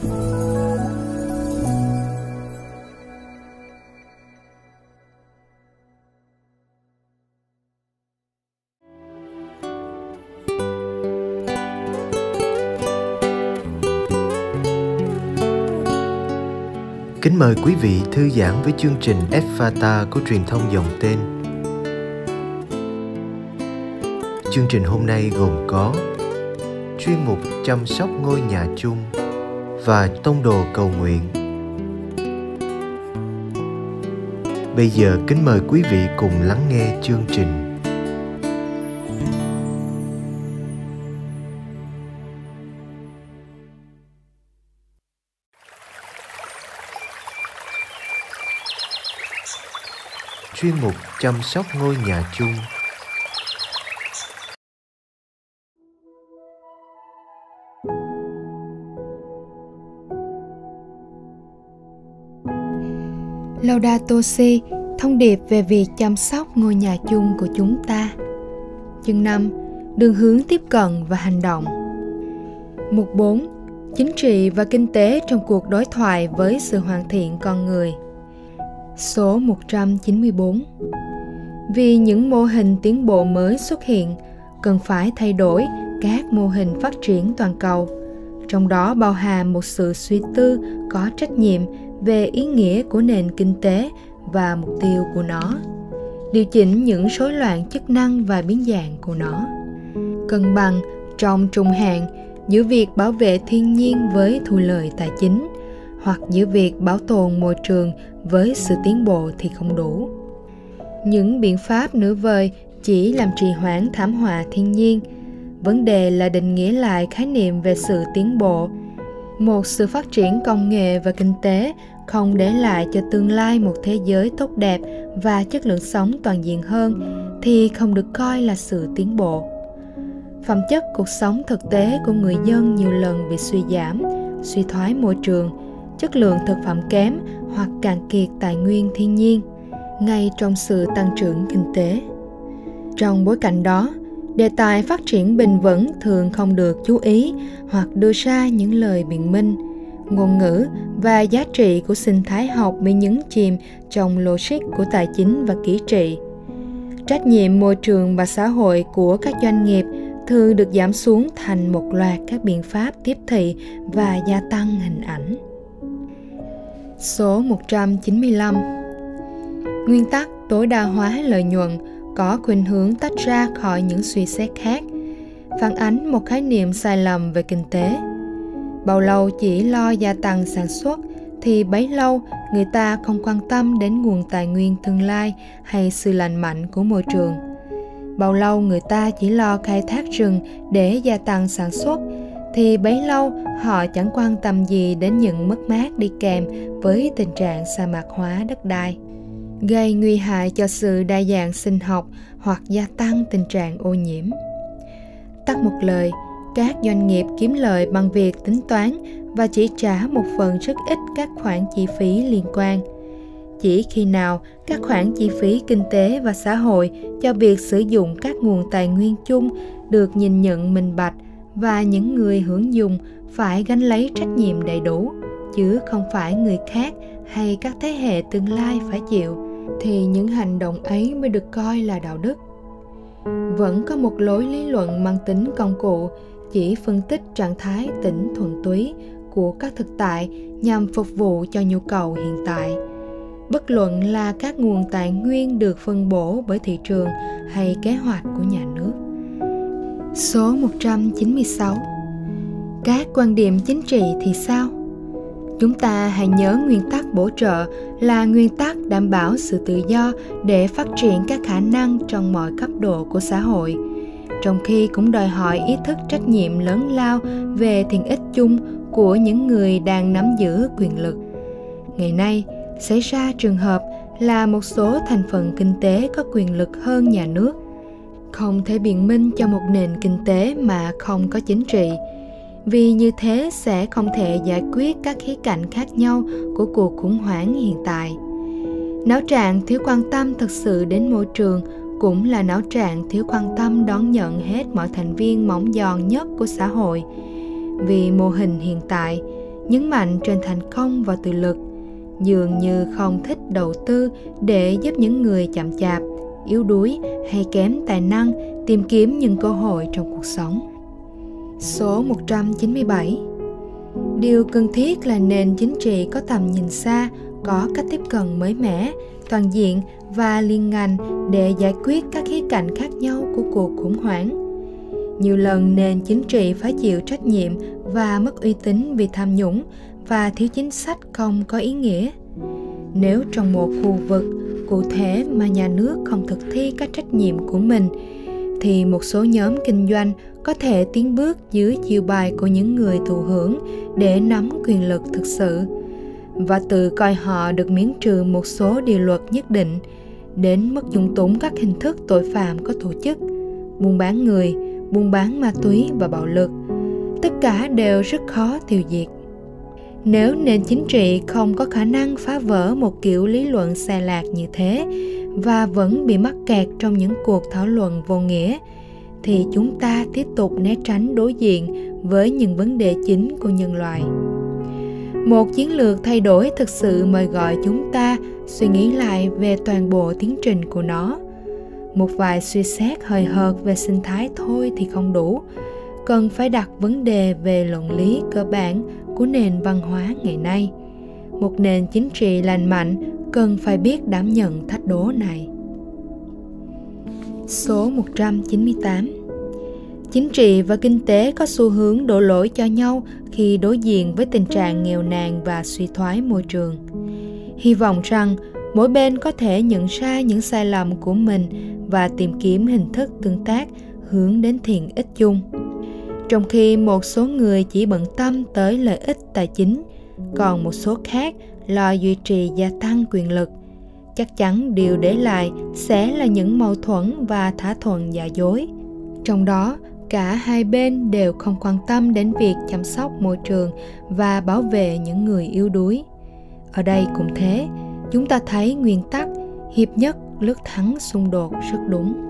Kính mời quý vị thư giãn với chương trình Fata của truyền thông dòng tên. Chương trình hôm nay gồm có chuyên mục chăm sóc ngôi nhà chung và tông đồ cầu nguyện. Bây giờ kính mời quý vị cùng lắng nghe chương trình. chuyên mục chăm sóc ngôi nhà chung Laudato Si, thông điệp về việc chăm sóc ngôi nhà chung của chúng ta. Chương 5. Đường hướng tiếp cận và hành động. Mục 4. Chính trị và kinh tế trong cuộc đối thoại với sự hoàn thiện con người. Số 194 Vì những mô hình tiến bộ mới xuất hiện, cần phải thay đổi các mô hình phát triển toàn cầu, trong đó bao hàm một sự suy tư có trách nhiệm về ý nghĩa của nền kinh tế và mục tiêu của nó, điều chỉnh những rối loạn chức năng và biến dạng của nó. Cân bằng trong trung hạn giữa việc bảo vệ thiên nhiên với thu lợi tài chính hoặc giữa việc bảo tồn môi trường với sự tiến bộ thì không đủ. Những biện pháp nửa vời chỉ làm trì hoãn thảm họa thiên nhiên. Vấn đề là định nghĩa lại khái niệm về sự tiến bộ một sự phát triển công nghệ và kinh tế, không để lại cho tương lai một thế giới tốt đẹp và chất lượng sống toàn diện hơn, thì không được coi là sự tiến bộ. Phẩm chất cuộc sống thực tế của người dân nhiều lần bị suy giảm, suy thoái môi trường, chất lượng thực phẩm kém hoặc cạn kiệt tài nguyên thiên nhiên, ngay trong sự tăng trưởng kinh tế. Trong bối cảnh đó đề tài phát triển bền vững thường không được chú ý hoặc đưa ra những lời biện minh. Ngôn ngữ và giá trị của sinh thái học bị nhấn chìm trong logic của tài chính và kỹ trị. Trách nhiệm môi trường và xã hội của các doanh nghiệp thường được giảm xuống thành một loạt các biện pháp tiếp thị và gia tăng hình ảnh. Số 195 Nguyên tắc tối đa hóa lợi nhuận có khuynh hướng tách ra khỏi những suy xét khác, phản ánh một khái niệm sai lầm về kinh tế. Bao lâu chỉ lo gia tăng sản xuất thì bấy lâu người ta không quan tâm đến nguồn tài nguyên tương lai hay sự lành mạnh của môi trường. Bao lâu người ta chỉ lo khai thác rừng để gia tăng sản xuất thì bấy lâu họ chẳng quan tâm gì đến những mất mát đi kèm với tình trạng sa mạc hóa đất đai gây nguy hại cho sự đa dạng sinh học hoặc gia tăng tình trạng ô nhiễm. Tắt một lời, các doanh nghiệp kiếm lợi bằng việc tính toán và chỉ trả một phần rất ít các khoản chi phí liên quan. Chỉ khi nào các khoản chi phí kinh tế và xã hội cho việc sử dụng các nguồn tài nguyên chung được nhìn nhận minh bạch và những người hưởng dùng phải gánh lấy trách nhiệm đầy đủ chứ không phải người khác hay các thế hệ tương lai phải chịu thì những hành động ấy mới được coi là đạo đức vẫn có một lối lý luận mang tính công cụ, chỉ phân tích trạng thái tỉnh thuần túy của các thực tại nhằm phục vụ cho nhu cầu hiện tại bất luận là các nguồn tài nguyên được phân bổ bởi thị trường hay kế hoạch của nhà nước. Số 196 Các quan điểm chính trị thì sao? Chúng ta hãy nhớ nguyên tắc bổ trợ là nguyên tắc đảm bảo sự tự do để phát triển các khả năng trong mọi cấp độ của xã hội. Trong khi cũng đòi hỏi ý thức trách nhiệm lớn lao về thiện ích chung của những người đang nắm giữ quyền lực. Ngày nay, xảy ra trường hợp là một số thành phần kinh tế có quyền lực hơn nhà nước. Không thể biện minh cho một nền kinh tế mà không có chính trị vì như thế sẽ không thể giải quyết các khía cạnh khác nhau của cuộc khủng hoảng hiện tại não trạng thiếu quan tâm thực sự đến môi trường cũng là não trạng thiếu quan tâm đón nhận hết mọi thành viên mỏng giòn nhất của xã hội vì mô hình hiện tại, nhấn mạnh trên thành công và tự lực, dường như không thích đầu tư để giúp những người chậm chạp, yếu đuối hay kém tài năng tìm kiếm những cơ hội trong cuộc sống. Số 197 Điều cần thiết là nền chính trị có tầm nhìn xa, có cách tiếp cận mới mẻ, toàn diện và liên ngành để giải quyết các khía cạnh khác nhau của cuộc khủng hoảng. Nhiều lần nền chính trị phải chịu trách nhiệm và mất uy tín vì tham nhũng và thiếu chính sách không có ý nghĩa. Nếu trong một khu vực cụ thể mà nhà nước không thực thi các trách nhiệm của mình thì một số nhóm kinh doanh có thể tiến bước dưới chiêu bài của những người thụ hưởng để nắm quyền lực thực sự. Và tự coi họ được miễn trừ một số điều luật nhất định, đến mức dung túng các hình thức tội phạm có tổ chức, buôn bán người, buôn bán ma túy và bạo lực. Tất cả đều rất khó tiêu diệt nếu nền chính trị không có khả năng phá vỡ một kiểu lý luận xà lạc như thế và vẫn bị mắc kẹt trong những cuộc thảo luận vô nghĩa, thì chúng ta tiếp tục né tránh đối diện với những vấn đề chính của nhân loại. Một chiến lược thay đổi thực sự mời gọi chúng ta suy nghĩ lại về toàn bộ tiến trình của nó. Một vài suy xét hời hợt về sinh thái thôi thì không đủ. Cần phải đặt vấn đề về luận lý cơ bản của nền văn hóa ngày nay một nền chính trị lành mạnh cần phải biết đảm nhận thách đố này. Số 198 Chính trị và kinh tế có xu hướng đổ lỗi cho nhau khi đối diện với tình trạng nghèo nàn và suy thoái môi trường. Hy vọng rằng mỗi bên có thể nhận ra những sai lầm của mình và tìm kiếm hình thức tương tác hướng đến thiện ích chung. Trong khi một số người chỉ bận tâm tới lợi ích tài chính, còn một số khác lo duy trì gia tăng quyền lực. Chắc chắn điều để lại sẽ là những mâu thuẫn và thỏa thuận giả dối. Trong đó cả hai bên đều không quan tâm đến việc chăm sóc môi trường và bảo vệ những người yếu đuối. Ở đây cũng thế chúng ta thấy nguyên tắc hiệp nhất lướt thắng xung đột rất đúng.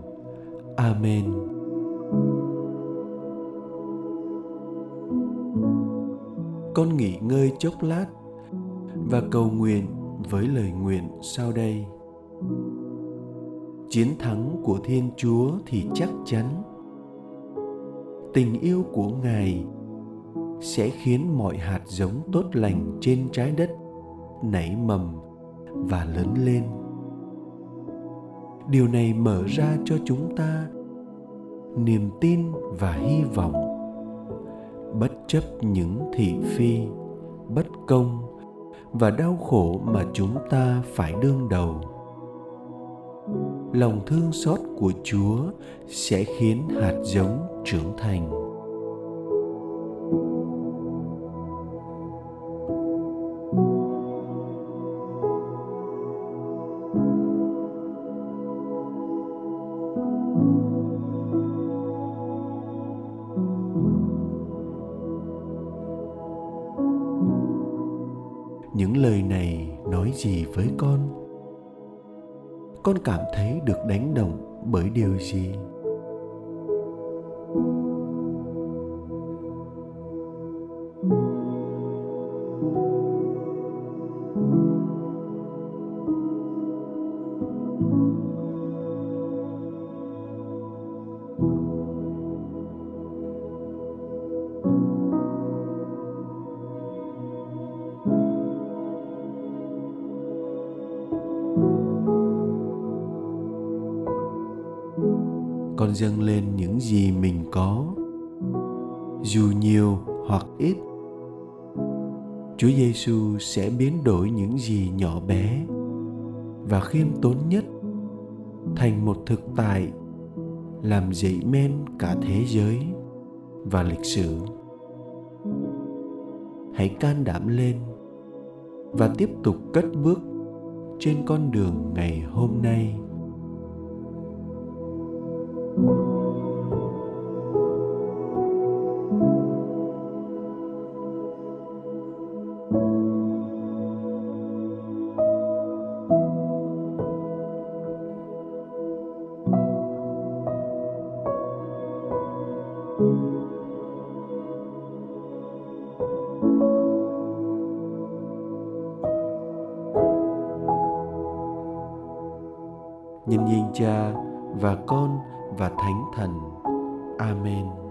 Amen. Con nghỉ ngơi chốc lát và cầu nguyện với lời nguyện sau đây. Chiến thắng của Thiên Chúa thì chắc chắn. Tình yêu của Ngài sẽ khiến mọi hạt giống tốt lành trên trái đất nảy mầm và lớn lên điều này mở ra cho chúng ta niềm tin và hy vọng. Bất chấp những thị phi, bất công và đau khổ mà chúng ta phải đương đầu. Lòng thương xót của chúa sẽ khiến hạt giống trưởng thành. Gì với con? Con cảm thấy được đánh động bởi điều gì? Con dâng lên những gì mình có. Dù nhiều hoặc ít, Chúa Giêsu sẽ biến đổi những gì nhỏ bé và khiêm tốn nhất thành một thực tại làm dậy men cả thế giới và lịch sử. Hãy can đảm lên và tiếp tục cất bước trên con đường ngày hôm nay. Cha và con và thánh thần. Amen.